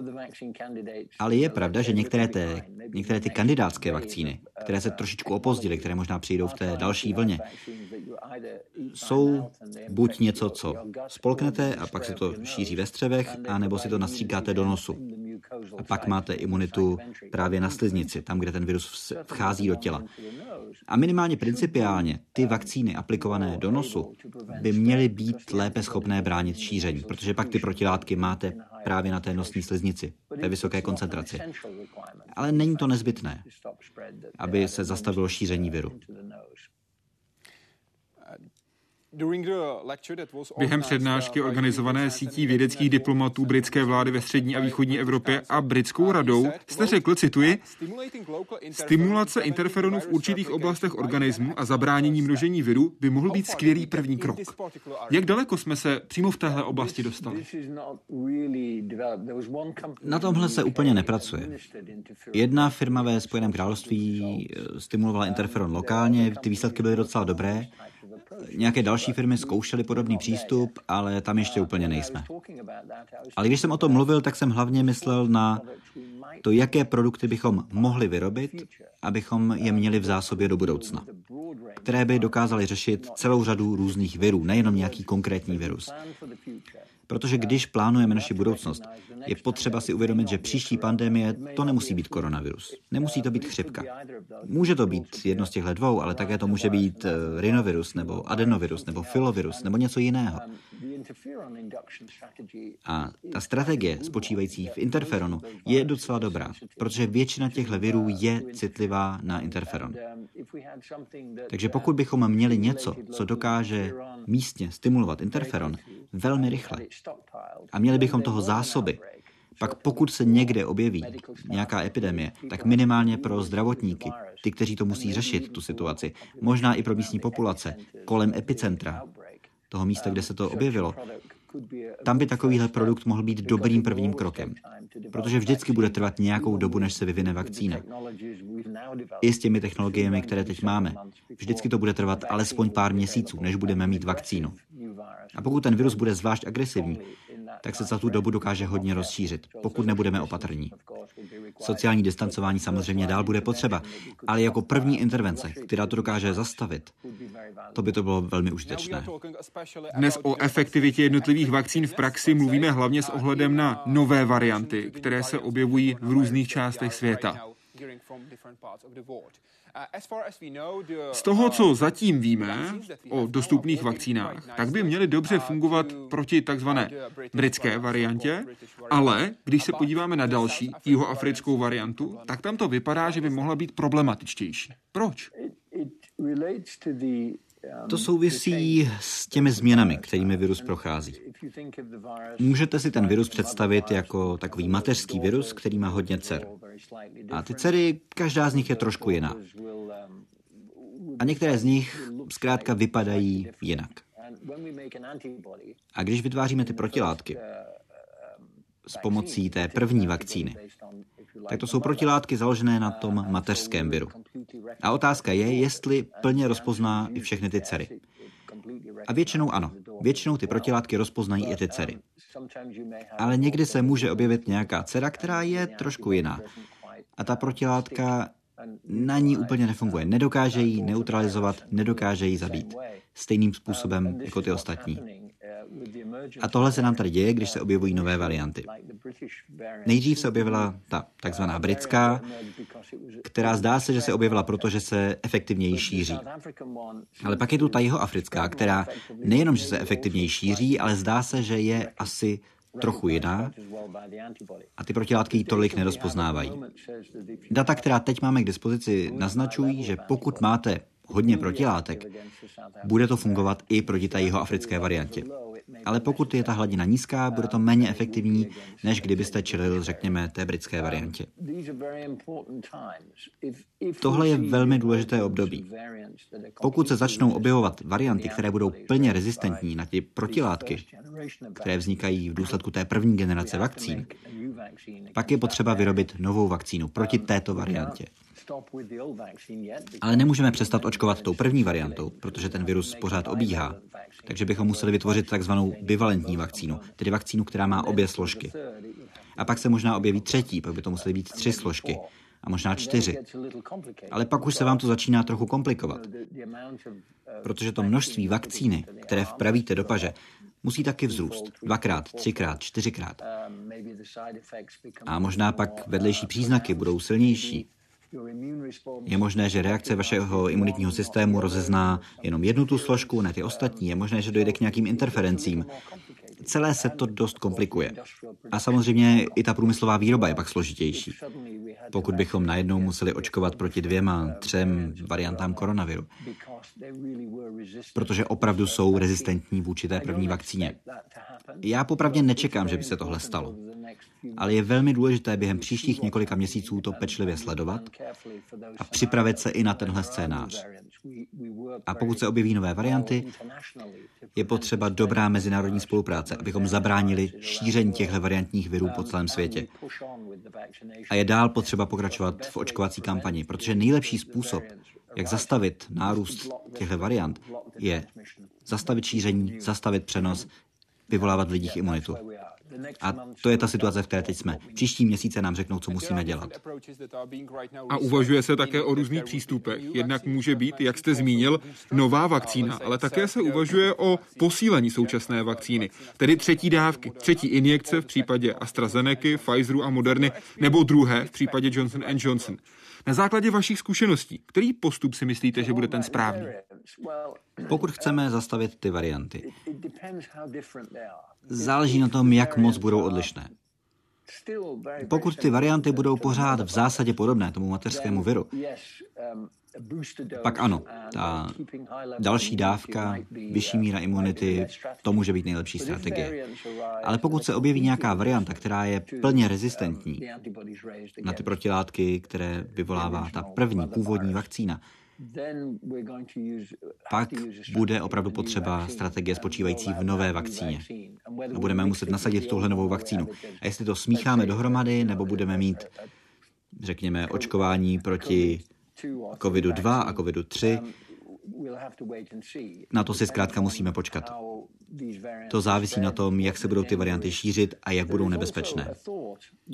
C: Ale je pravda, že některé, té, některé ty kandidátské vakcíny, které se trošičku opozdily, které možná přijdou v té další vlně, jsou buď něco, co spolknete a pak se to šíří ve střevech, anebo si to nastříkáte do nosu. A pak máte imunitu právě na sliznici, tam, kde ten virus vchází do těla. A minimálně principiálně ty vakcíny aplikované do nosu by měly být lépe schopné bránit šíření, protože pak ty protilátky máte právě na té nosní sliznici, ve vysoké koncentraci. Ale není to nezbytné, aby se zastavilo šíření viru.
B: Během přednášky organizované sítí vědeckých diplomatů britské vlády ve střední a východní Evropě a britskou radou jste řekl, cituji, stimulace interferonu v určitých oblastech organismu a zabránění množení viru by mohl být skvělý první krok. Jak daleko jsme se přímo v téhle oblasti dostali?
C: Na tomhle se úplně nepracuje. Jedna firma ve Spojeném království eh, stimulovala interferon lokálně, ty výsledky byly docela dobré, Nějaké další firmy zkoušely podobný přístup, ale tam ještě úplně nejsme. Ale když jsem o tom mluvil, tak jsem hlavně myslel na to, jaké produkty bychom mohli vyrobit, abychom je měli v zásobě do budoucna, které by dokázaly řešit celou řadu různých virů, nejenom nějaký konkrétní virus. Protože když plánujeme naši budoucnost, je potřeba si uvědomit, že příští pandemie to nemusí být koronavirus. Nemusí to být chřipka. Může to být jedno z těchto dvou, ale také to může být eh, rinovirus, nebo adenovirus, nebo filovirus, nebo něco jiného. A ta strategie spočívající v interferonu je docela dobrá, protože většina těchto virů je citlivá na interferon. Takže pokud bychom měli něco, co dokáže místně stimulovat interferon velmi rychle. A měli bychom toho zásoby, pak pokud se někde objeví nějaká epidemie, tak minimálně pro zdravotníky, ty, kteří to musí řešit, tu situaci, možná i pro místní populace, kolem epicentra, toho místa, kde se to objevilo, tam by takovýhle produkt mohl být dobrým prvním krokem, protože vždycky bude trvat nějakou dobu, než se vyvine vakcína. I s těmi technologiemi, které teď máme, vždycky to bude trvat alespoň pár měsíců, než budeme mít vakcínu. A pokud ten virus bude zvlášť agresivní, tak se za tu dobu dokáže hodně rozšířit, pokud nebudeme opatrní. Sociální distancování samozřejmě dál bude potřeba, ale jako první intervence, která to dokáže zastavit, to by to bylo velmi užitečné.
B: Dnes o efektivitě jednotlivých vakcín v praxi mluvíme hlavně s ohledem na nové varianty, které se objevují v různých částech světa. Z toho, co zatím víme o dostupných vakcínách, tak by měly dobře fungovat proti takzvané britské variantě, ale když se podíváme na další jihoafrickou variantu, tak tam to vypadá, že by mohla být problematičtější. Proč?
C: To souvisí s těmi změnami, kterými virus prochází. Můžete si ten virus představit jako takový mateřský virus, který má hodně dcer. A ty dcery, každá z nich je trošku jiná. A některé z nich zkrátka vypadají jinak. A když vytváříme ty protilátky s pomocí té první vakcíny, tak to jsou protilátky založené na tom mateřském viru. A otázka je, jestli plně rozpozná i všechny ty dcery. A většinou ano. Většinou ty protilátky rozpoznají i ty dcery. Ale někdy se může objevit nějaká dcera, která je trošku jiná. A ta protilátka na ní úplně nefunguje. Nedokáže ji neutralizovat, nedokáže ji zabít. Stejným způsobem jako ty ostatní. A tohle se nám tady děje, když se objevují nové varianty. Nejdřív se objevila ta takzvaná britská, která zdá se, že se objevila proto, že se efektivněji šíří. Ale pak je tu ta jeho africká, která nejenom, že se efektivněji šíří, ale zdá se, že je asi trochu jiná a ty protilátky ji tolik nerozpoznávají. Data, která teď máme k dispozici, naznačují, že pokud máte hodně protilátek, bude to fungovat i proti té jeho africké variantě. Ale pokud je ta hladina nízká, bude to méně efektivní, než kdybyste čelil, řekněme, té britské variantě. Tohle je velmi důležité období. Pokud se začnou objevovat varianty, které budou plně rezistentní na ty protilátky, které vznikají v důsledku té první generace vakcín, pak je potřeba vyrobit novou vakcínu proti této variantě. Ale nemůžeme přestat očkovat tou první variantou, protože ten virus pořád obíhá. Takže bychom museli vytvořit takzvanou bivalentní vakcínu, tedy vakcínu, která má obě složky. A pak se možná objeví třetí, pak by to musely být tři složky. a možná čtyři. Ale pak už se vám to začíná trochu komplikovat, protože to množství vakcíny, které vpravíte do paže, musí taky vzrůst. Dvakrát, třikrát, čtyřikrát. A možná pak vedlejší příznaky budou silnější. Je možné, že reakce vašeho imunitního systému rozezná jenom jednu tu složku, ne ty ostatní. Je možné, že dojde k nějakým interferencím celé se to dost komplikuje. A samozřejmě i ta průmyslová výroba je pak složitější. Pokud bychom najednou museli očkovat proti dvěma, třem variantám koronaviru. Protože opravdu jsou rezistentní vůči té první vakcíně. Já popravdě nečekám, že by se tohle stalo. Ale je velmi důležité během příštích několika měsíců to pečlivě sledovat a připravit se i na tenhle scénář. A pokud se objeví nové varianty, je potřeba dobrá mezinárodní spolupráce, abychom zabránili šíření těchto variantních virů po celém světě. A je dál potřeba pokračovat v očkovací kampani, protože nejlepší způsob, jak zastavit nárůst těchto variant, je zastavit šíření, zastavit přenos, vyvolávat v lidích imunitu. A to je ta situace, v které teď jsme. Příští měsíce nám řeknou, co musíme dělat.
B: A uvažuje se také o různých přístupech. Jednak může být, jak jste zmínil, nová vakcína, ale také se uvažuje o posílení současné vakcíny, tedy třetí dávky, třetí injekce v případě AstraZeneca, Pfizeru a Moderny, nebo druhé v případě Johnson Johnson. Na základě vašich zkušeností, který postup si myslíte, že bude ten správný?
C: Pokud chceme zastavit ty varianty, záleží na tom, jak moc budou odlišné. Pokud ty varianty budou pořád v zásadě podobné tomu mateřskému viru, pak ano, ta další dávka, vyšší míra imunity, to může být nejlepší strategie. Ale pokud se objeví nějaká varianta, která je plně rezistentní na ty protilátky, které vyvolává ta první původní vakcína, pak bude opravdu potřeba strategie spočívající v nové vakcíně. A budeme muset nasadit tuhle novou vakcínu. A jestli to smícháme dohromady, nebo budeme mít, řekněme, očkování proti COVID-2 a COVID-3, na to si zkrátka musíme počkat. To závisí na tom, jak se budou ty varianty šířit a jak budou nebezpečné.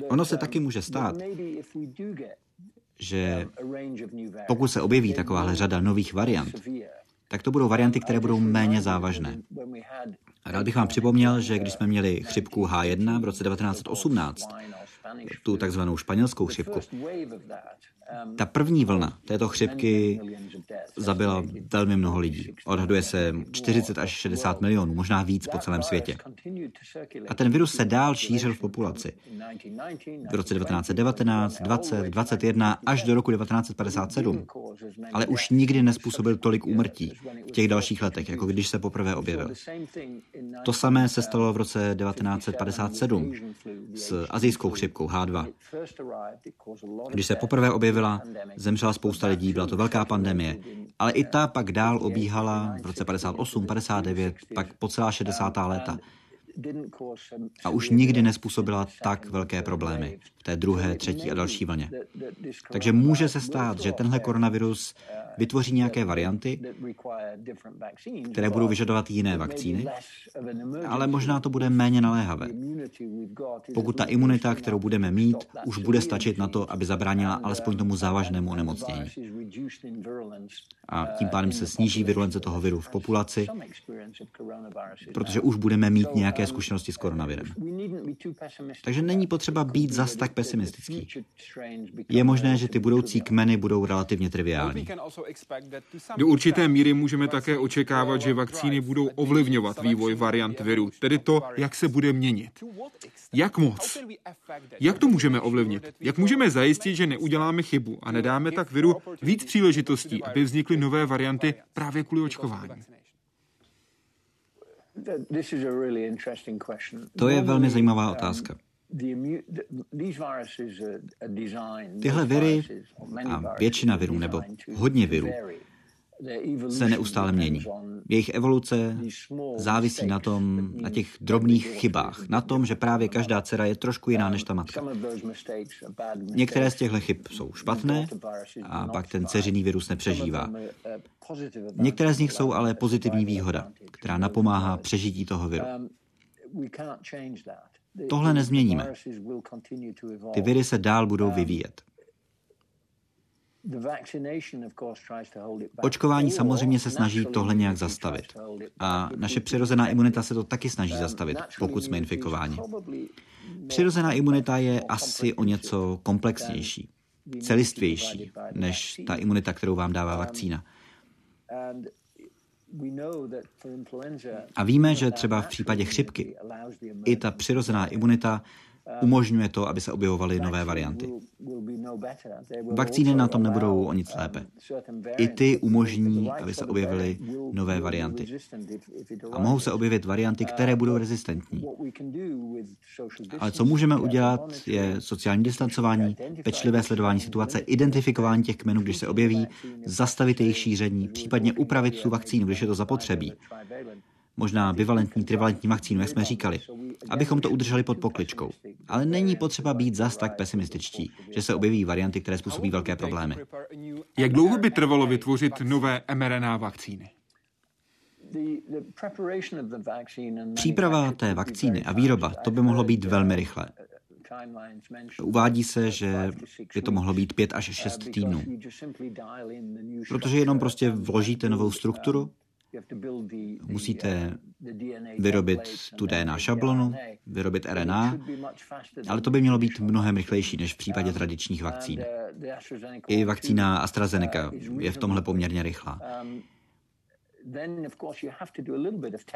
C: Ono se taky může stát, že pokud se objeví takováhle řada nových variant, tak to budou varianty, které budou méně závažné. Rád bych vám připomněl, že když jsme měli chřipku H1 v roce 1918, tu takzvanou španělskou chřipku, ta první vlna této chřipky zabila velmi mnoho lidí. Odhaduje se 40 až 60 milionů, možná víc po celém světě. A ten virus se dál šířil v populaci. V roce 1919, 20, 21 až do roku 1957. Ale už nikdy nespůsobil tolik úmrtí v těch dalších letech, jako když se poprvé objevil. To samé se stalo v roce 1957 s azijskou chřipkou H2. Když se poprvé objevil objevila, zemřela spousta lidí, byla to velká pandemie, ale i ta pak dál obíhala v roce 58, 59, pak po celá 60. léta a už nikdy nespůsobila tak velké problémy v té druhé, třetí a další vlně. Takže může se stát, že tenhle koronavirus vytvoří nějaké varianty, které budou vyžadovat jiné vakcíny, ale možná to bude méně naléhavé. Pokud ta imunita, kterou budeme mít, už bude stačit na to, aby zabránila alespoň tomu závažnému onemocnění. A tím pádem se sníží virulence toho viru v populaci, protože už budeme mít nějaké zkušenosti s koronavirem. Takže není potřeba být zas tak pesimistický. Je možné, že ty budoucí kmeny budou relativně triviální.
B: Do určité míry můžeme také očekávat, že vakcíny budou ovlivňovat vývoj variant viru, tedy to, jak se bude měnit. Jak moc? Jak to můžeme ovlivnit? Jak můžeme zajistit, že neuděláme chybu a nedáme tak viru víc příležitostí, aby vznikly nové varianty právě kvůli očkování?
C: To je velmi zajímavá otázka. Tyhle viry a většina virů nebo hodně virů se neustále mění. Jejich evoluce závisí na tom, na těch drobných chybách, na tom, že právě každá dcera je trošku jiná než ta matka. Některé z těchto chyb jsou špatné a pak ten dceřiný virus nepřežívá. Některé z nich jsou ale pozitivní výhoda, která napomáhá přežití toho viru. Tohle nezměníme. Ty viry se dál budou vyvíjet. Očkování samozřejmě se snaží tohle nějak zastavit. A naše přirozená imunita se to taky snaží zastavit, pokud jsme infikováni. Přirozená imunita je asi o něco komplexnější, celistvější, než ta imunita, kterou vám dává vakcína. A víme, že třeba v případě chřipky i ta přirozená imunita umožňuje to, aby se objevovaly nové varianty. Vakcíny na tom nebudou o nic lépe. I ty umožní, aby se objevily nové varianty. A mohou se objevit varianty, které budou rezistentní. Ale co můžeme udělat, je sociální distancování, pečlivé sledování situace, identifikování těch kmenů, když se objeví, zastavit jejich šíření, případně upravit tu vakcínu, když je to zapotřebí možná bivalentní, trivalentní vakcínu, jak jsme říkali, abychom to udrželi pod pokličkou. Ale není potřeba být zas tak pesimističtí, že se objeví varianty, které způsobí velké problémy.
B: Jak dlouho by trvalo vytvořit nové mRNA vakcíny?
C: Příprava té vakcíny a výroba, to by mohlo být velmi rychle. Uvádí se, že by to mohlo být pět až šest týdnů. Protože jenom prostě vložíte novou strukturu, Musíte vyrobit tu DNA šablonu, vyrobit RNA, ale to by mělo být mnohem rychlejší než v případě tradičních vakcín. I vakcína AstraZeneca je v tomhle poměrně rychlá.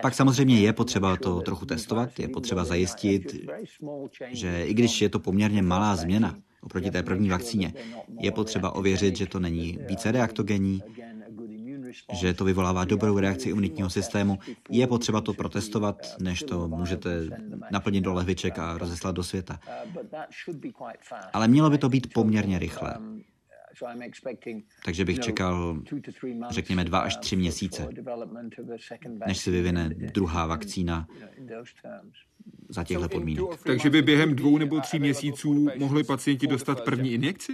C: Pak samozřejmě je potřeba to trochu testovat, je potřeba zajistit, že i když je to poměrně malá změna oproti té první vakcíně, je potřeba ověřit, že to není více reaktogenní, že to vyvolává dobrou reakci imunitního systému. Je potřeba to protestovat, než to můžete naplnit do lehviček a rozeslat do světa. Ale mělo by to být poměrně rychle. Takže bych čekal, řekněme, dva až tři měsíce, než se vyvine druhá vakcína za těchto podmínek.
B: Takže by během dvou nebo tří měsíců mohli pacienti dostat první injekci?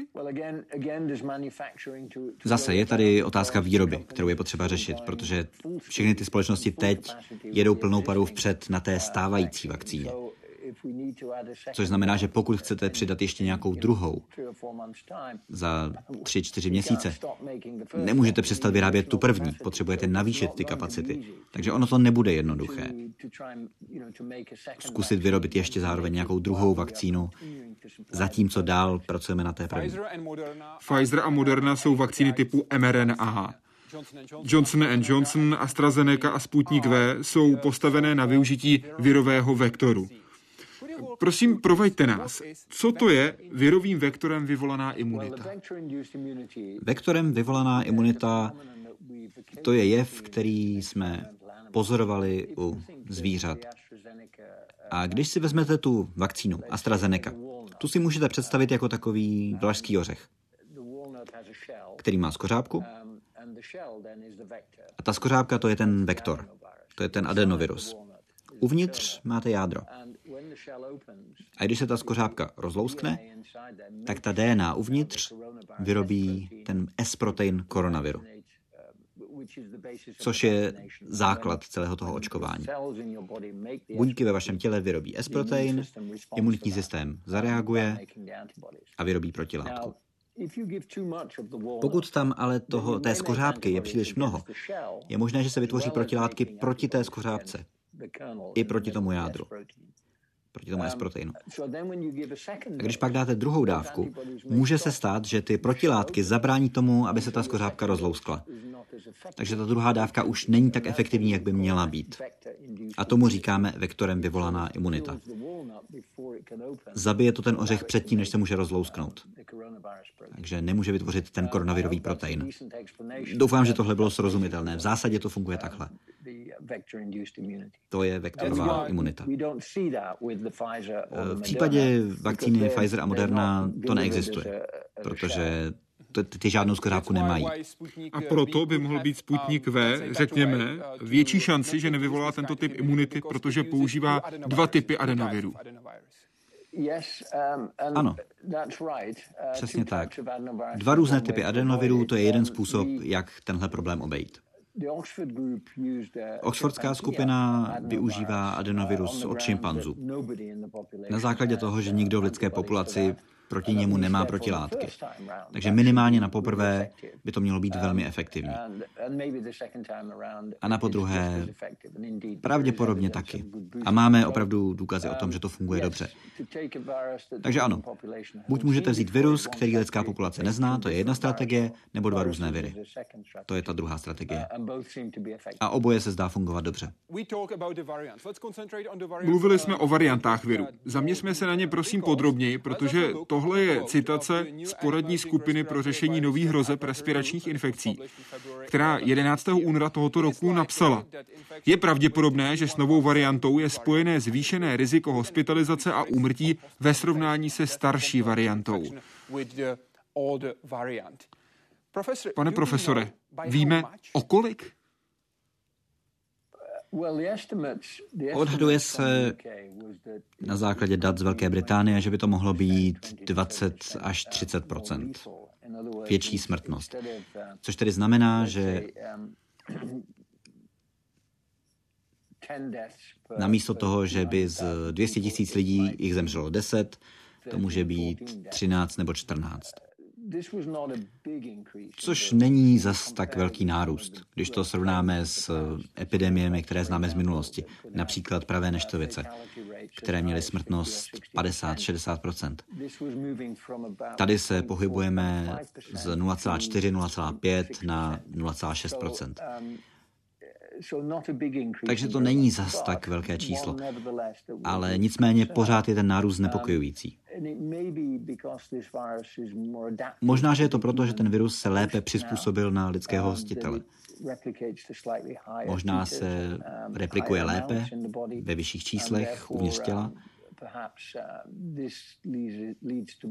C: Zase je tady otázka výroby, kterou je potřeba řešit, protože všechny ty společnosti teď jedou plnou parou vpřed na té stávající vakcíně. Což znamená, že pokud chcete přidat ještě nějakou druhou za tři, čtyři měsíce, nemůžete přestat vyrábět tu první. Potřebujete navýšit ty kapacity. Takže ono to nebude jednoduché. Zkusit vyrobit ještě zároveň nějakou druhou vakcínu, zatímco dál pracujeme na té první.
B: Pfizer a Moderna jsou vakcíny typu mRNA. Johnson Johnson, AstraZeneca a Sputnik V jsou postavené na využití virového vektoru. Prosím, proveďte nás. Co to je virovým vektorem vyvolaná imunita?
C: Vektorem vyvolaná imunita to je jev, který jsme pozorovali u zvířat. A když si vezmete tu vakcínu AstraZeneca, tu si můžete představit jako takový vlašský ořech, který má skořápku. A ta skořápka to je ten vektor, to je ten adenovirus. Uvnitř máte jádro. A když se ta skořápka rozlouskne, tak ta DNA uvnitř vyrobí ten S-protein koronaviru, což je základ celého toho očkování. Buňky ve vašem těle vyrobí S-protein, imunitní systém zareaguje a vyrobí protilátku. Pokud tam ale toho, té skořápky je příliš mnoho, je možné, že se vytvoří protilátky proti té skořápce i proti tomu jádru proti tomu S-proteinu. A když pak dáte druhou dávku, může se stát, že ty protilátky zabrání tomu, aby se ta skořápka rozlouskla. Takže ta druhá dávka už není tak efektivní, jak by měla být. A tomu říkáme vektorem vyvolaná imunita. Zabije to ten ořech předtím, než se může rozlousknout. Takže nemůže vytvořit ten koronavirový protein. Doufám, že tohle bylo srozumitelné. V zásadě to funguje takhle. To je vektorová imunita. V případě vakcíny Pfizer a Moderna to neexistuje, protože ty žádnou skořápku nemají.
B: A proto by mohl být Sputnik V, řekněme, větší šanci, že nevyvolá tento typ imunity, protože používá dva typy adenovirů.
C: Ano, přesně tak. Dva různé typy adenovirů, to je jeden způsob, jak tenhle problém obejít. Oxfordská skupina využívá adenovirus od šimpanzů. Na základě toho, že nikdo v lidské populaci proti němu nemá protilátky. Takže minimálně na poprvé by to mělo být velmi efektivní. A na podruhé pravděpodobně taky. A máme opravdu důkazy o tom, že to funguje dobře. Takže ano, buď můžete vzít virus, který lidská populace nezná, to je jedna strategie, nebo dva různé viry. To je ta druhá strategie. A oboje se zdá fungovat dobře.
B: Mluvili jsme o variantách viru. Zaměřme se na ně prosím podrobněji, protože tohle je citace z poradní skupiny pro řešení nových hrozeb respiračních infekcí, která 11. února tohoto roku napsala. Je pravděpodobné, že s novou variantou je spojené zvýšené riziko hospitalizace a úmrtí ve srovnání se starší variantou. Pane profesore, víme o kolik?
C: Odhaduje se na základě dat z Velké Británie, že by to mohlo být 20 až 30% větší smrtnost. Což tedy znamená, že namísto toho, že by z 200 tisíc lidí jich zemřelo 10, to může být 13 nebo 14. Což není zas tak velký nárůst, když to srovnáme s epidemiemi, které známe z minulosti, například pravé neštovice, které měly smrtnost 50-60% Tady se pohybujeme z 0,4-0,5 na 0,6 takže to není zas tak velké číslo. Ale nicméně pořád je ten nárůst znepokojující. Možná, že je to proto, že ten virus se lépe přizpůsobil na lidského hostitele. Možná se replikuje lépe ve vyšších číslech uvnitř těla Uh,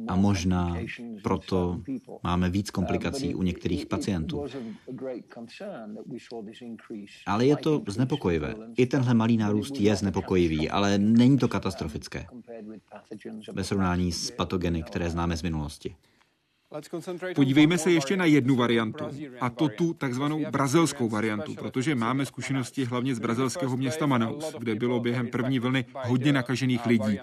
C: A možná proto máme víc komplikací u některých pacientů. Ale je to znepokojivé. I tenhle malý nárůst je znepokojivý, ale není to katastrofické ve srovnání s patogeny, které známe z minulosti.
B: Podívejme se ještě na jednu variantu, a to tu takzvanou brazilskou variantu, protože máme zkušenosti hlavně z brazilského města Manaus, kde bylo během první vlny hodně nakažených lidí.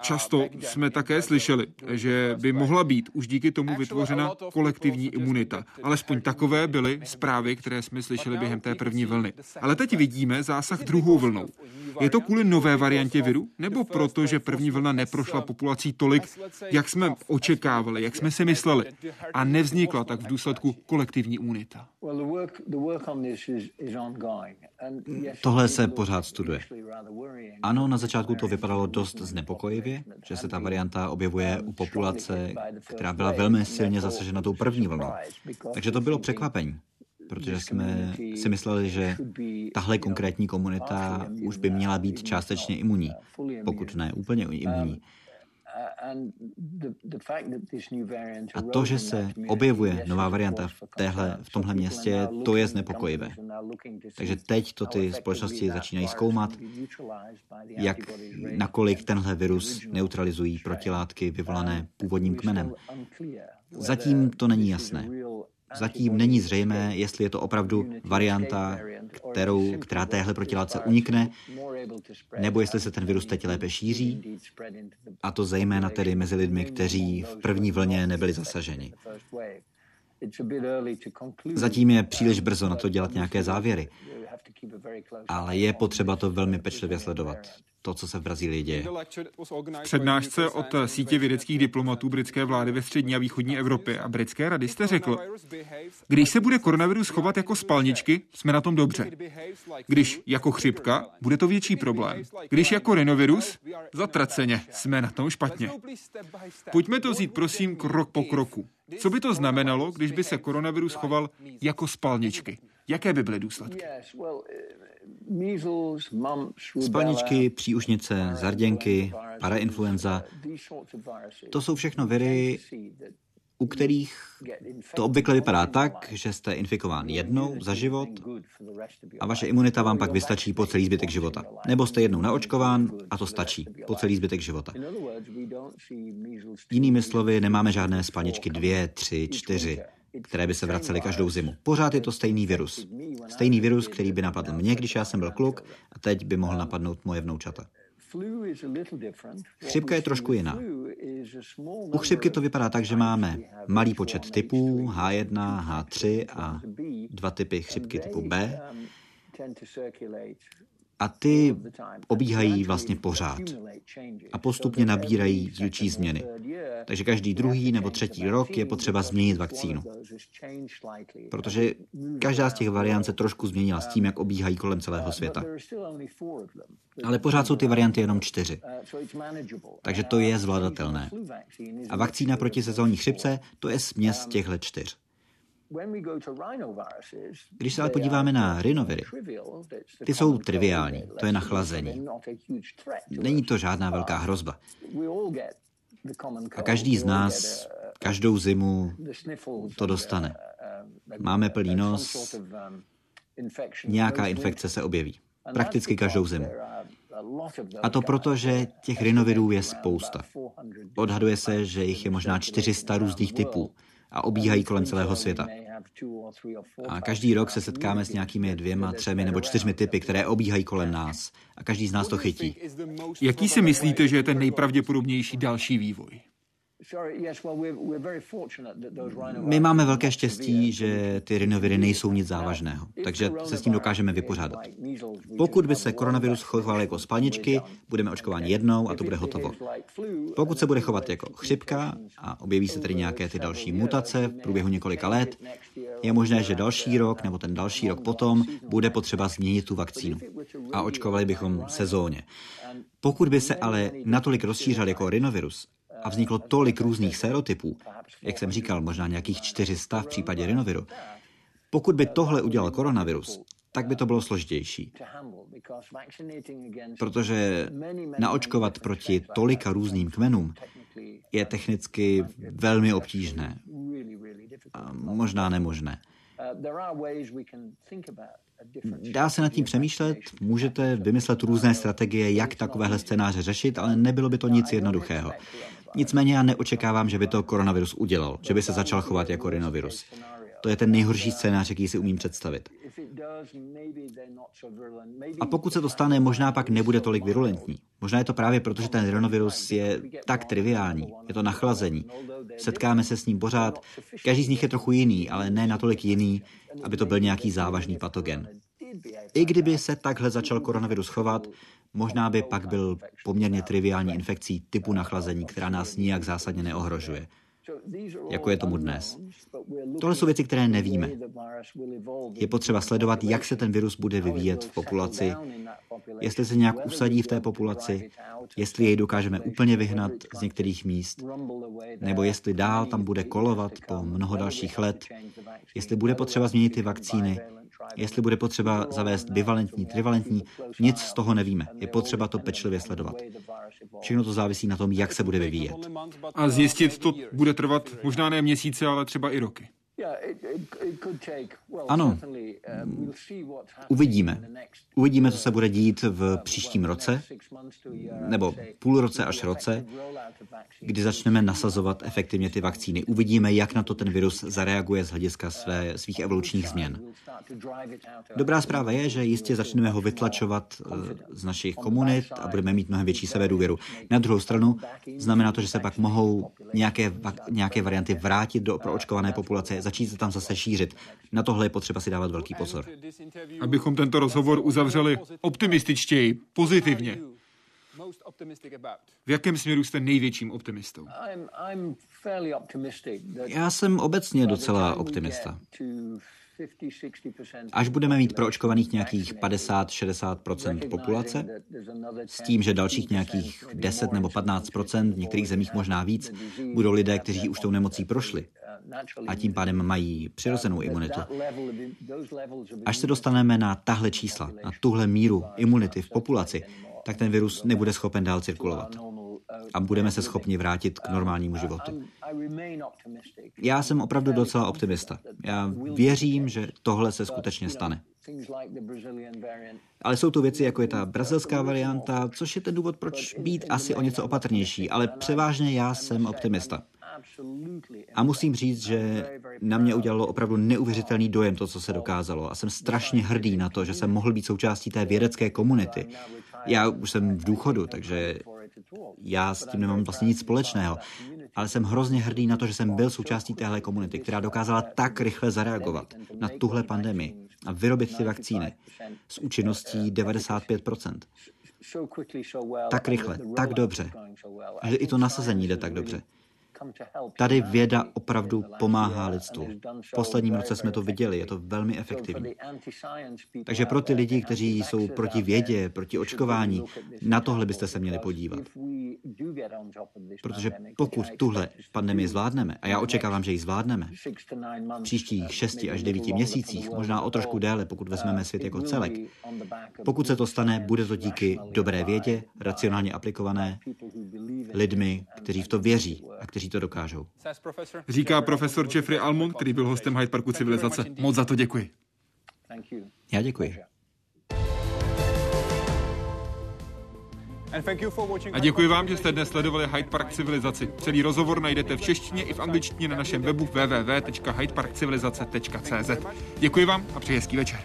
B: Často jsme také slyšeli, že by mohla být už díky tomu vytvořena kolektivní imunita. Alespoň takové byly zprávy, které jsme slyšeli během té první vlny. Ale teď vidíme zásah druhou vlnou. Je to kvůli nové variantě viru? Nebo proto, že první vlna neprošla populací tolik, jak jsme očekávali, jak jsme si mysleli? A nevznikla tak v důsledku kolektivní imunita?
C: Tohle se pořád studuje. Ano, na začátku to vypadalo dost znepokojivě, že se ta varianta objevuje u populace, která byla velmi silně zasažena tou první vlnou. Takže to bylo překvapení protože jsme si mysleli, že tahle konkrétní komunita už by měla být částečně imunní, pokud ne úplně imunní. A to, že se objevuje nová varianta v, téhle, v tomhle městě, to je znepokojivé. Takže teď to ty společnosti začínají zkoumat, jak nakolik tenhle virus neutralizují protilátky vyvolané původním kmenem. Zatím to není jasné. Zatím není zřejmé, jestli je to opravdu varianta, kterou, která téhle protilátce unikne, nebo jestli se ten virus teď lépe šíří, a to zejména tedy mezi lidmi, kteří v první vlně nebyli zasaženi. Zatím je příliš brzo na to dělat nějaké závěry, ale je potřeba to velmi pečlivě sledovat to, co se v Brazílii děje.
B: V přednášce od sítě vědeckých diplomatů britské vlády ve střední a východní Evropě a britské rady jste řekl, když se bude koronavirus chovat jako spalničky, jsme na tom dobře. Když jako chřipka, bude to větší problém. Když jako rinovirus, zatraceně, jsme na tom špatně. Pojďme to vzít prosím krok po kroku. Co by to znamenalo, když by se koronavirus choval jako spalničky? Jaké by byly důsledky?
C: Spalničky, příušnice, zarděnky, parainfluenza, to jsou všechno viry, u kterých to obvykle vypadá tak, že jste infikován jednou za život a vaše imunita vám pak vystačí po celý zbytek života. Nebo jste jednou naočkován a to stačí po celý zbytek života. Jinými slovy, nemáme žádné spalničky dvě, tři, čtyři které by se vracely každou zimu. Pořád je to stejný virus. Stejný virus, který by napadl mě, když já jsem byl kluk, a teď by mohl napadnout moje vnoučata. Chřipka je trošku jiná. U chřipky to vypadá tak, že máme malý počet typů H1, H3 a dva typy chřipky typu B a ty obíhají vlastně pořád a postupně nabírají dílčí změny. Takže každý druhý nebo třetí rok je potřeba změnit vakcínu. Protože každá z těch variant se trošku změnila s tím, jak obíhají kolem celého světa. Ale pořád jsou ty varianty jenom čtyři. Takže to je zvladatelné. A vakcína proti sezónní chřipce, to je směs těchto čtyř. Když se ale podíváme na rinoviry, ty jsou triviální, to je nachlazení. Není to žádná velká hrozba. A každý z nás každou zimu to dostane. Máme plný nos, nějaká infekce se objeví. Prakticky každou zimu. A to proto, že těch rinovirů je spousta. Odhaduje se, že jich je možná 400 různých typů a obíhají kolem celého světa. A každý rok se setkáme s nějakými dvěma, třemi nebo čtyřmi typy, které obíhají kolem nás. A každý z nás to chytí.
B: Jaký si myslíte, že je ten nejpravděpodobnější další vývoj?
C: My máme velké štěstí, že ty rinoviry nejsou nic závažného, takže se s tím dokážeme vypořádat. Pokud by se koronavirus choval jako spalničky, budeme očkováni jednou a to bude hotovo. Pokud se bude chovat jako chřipka a objeví se tedy nějaké ty další mutace v průběhu několika let, je možné, že další rok nebo ten další rok potom bude potřeba změnit tu vakcínu a očkovali bychom sezóně. Pokud by se ale natolik rozšířil jako rinovirus a vzniklo tolik různých sérotypů, jak jsem říkal, možná nějakých 400 v případě rinoviru. Pokud by tohle udělal koronavirus, tak by to bylo složitější. Protože naočkovat proti tolika různým kmenům je technicky velmi obtížné. A možná nemožné. Dá se nad tím přemýšlet, můžete vymyslet různé strategie, jak takovéhle scénáře řešit, ale nebylo by to nic jednoduchého. Nicméně já neočekávám, že by to koronavirus udělal, že by se začal chovat jako rinovirus. To je ten nejhorší scénář, jaký si umím představit. A pokud se to stane, možná pak nebude tolik virulentní. Možná je to právě proto, že ten rinovirus je tak triviální. Je to nachlazení. Setkáme se s ním pořád. Každý z nich je trochu jiný, ale ne natolik jiný, aby to byl nějaký závažný patogen. I kdyby se takhle začal koronavirus chovat, možná by pak byl poměrně triviální infekcí typu nachlazení, která nás nijak zásadně neohrožuje jako je tomu dnes. Tohle jsou věci, které nevíme. Je potřeba sledovat, jak se ten virus bude vyvíjet v populaci, jestli se nějak usadí v té populaci, jestli jej dokážeme úplně vyhnat z některých míst, nebo jestli dál tam bude kolovat po mnoho dalších let, jestli bude potřeba změnit ty vakcíny, jestli bude potřeba zavést bivalentní, trivalentní, nic z toho nevíme. Je potřeba to pečlivě sledovat. Všechno to závisí na tom, jak se bude vyvíjet.
B: A zjistit to bude trvat možná ne měsíce, ale třeba i roky.
C: Ano, uvidíme. Uvidíme, co se bude dít v příštím roce, nebo půl roce až roce, kdy začneme nasazovat efektivně ty vakcíny. Uvidíme, jak na to ten virus zareaguje z hlediska své, svých evolučních změn. Dobrá zpráva je, že jistě začneme ho vytlačovat z našich komunit a budeme mít mnohem větší sebedůvěru. Na druhou stranu znamená to, že se pak mohou nějaké, nějaké varianty vrátit do proočkované populace, začít se tam zase šířit. Na tohle je potřeba si dávat velký pozor.
B: Abychom tento rozhovor uzavřeli optimističtěji, pozitivně. V jakém směru jste největším optimistou?
C: Já jsem obecně docela optimista. Až budeme mít proočkovaných nějakých 50-60% populace, s tím, že dalších nějakých 10 nebo 15% v některých zemích možná víc, budou lidé, kteří už tou nemocí prošli a tím pádem mají přirozenou imunitu. Až se dostaneme na tahle čísla, na tuhle míru imunity v populaci, tak ten virus nebude schopen dál cirkulovat a budeme se schopni vrátit k normálnímu životu. Já jsem opravdu docela optimista. Já věřím, že tohle se skutečně stane. Ale jsou to věci, jako je ta brazilská varianta, což je ten důvod, proč být asi o něco opatrnější, ale převážně já jsem optimista. A musím říct, že na mě udělalo opravdu neuvěřitelný dojem to, co se dokázalo. A jsem strašně hrdý na to, že jsem mohl být součástí té vědecké komunity. Já už jsem v důchodu, takže Já s tím nemám vlastně nic společného, ale jsem hrozně hrdý na to, že jsem byl součástí téhle komunity, která dokázala tak rychle zareagovat na tuhle pandemii a vyrobit ty vakcíny s účinností 95%. Tak rychle, tak dobře. A že i to nasazení jde tak dobře. Tady věda opravdu pomáhá lidstvu. V posledním roce jsme to viděli, je to velmi efektivní. Takže pro ty lidi, kteří jsou proti vědě, proti očkování, na tohle byste se měli podívat. Protože pokud tuhle pandemii zvládneme, a já očekávám, že ji zvládneme, v příštích 6 až 9 měsících, možná o trošku déle, pokud vezmeme svět jako celek, pokud se to stane, bude to díky dobré vědě, racionálně aplikované, lidmi, kteří v to věří a kteří to dokážou.
B: Říká profesor Jeffrey Almond, který byl hostem Hyde Parku civilizace. Moc za to děkuji.
C: Já děkuji.
B: A děkuji vám, že jste dnes sledovali Hyde Park Civilizaci. Celý rozhovor najdete v češtině i v angličtině na našem webu www.hydeparkcivilizace.cz. Děkuji vám a přeji hezký večer.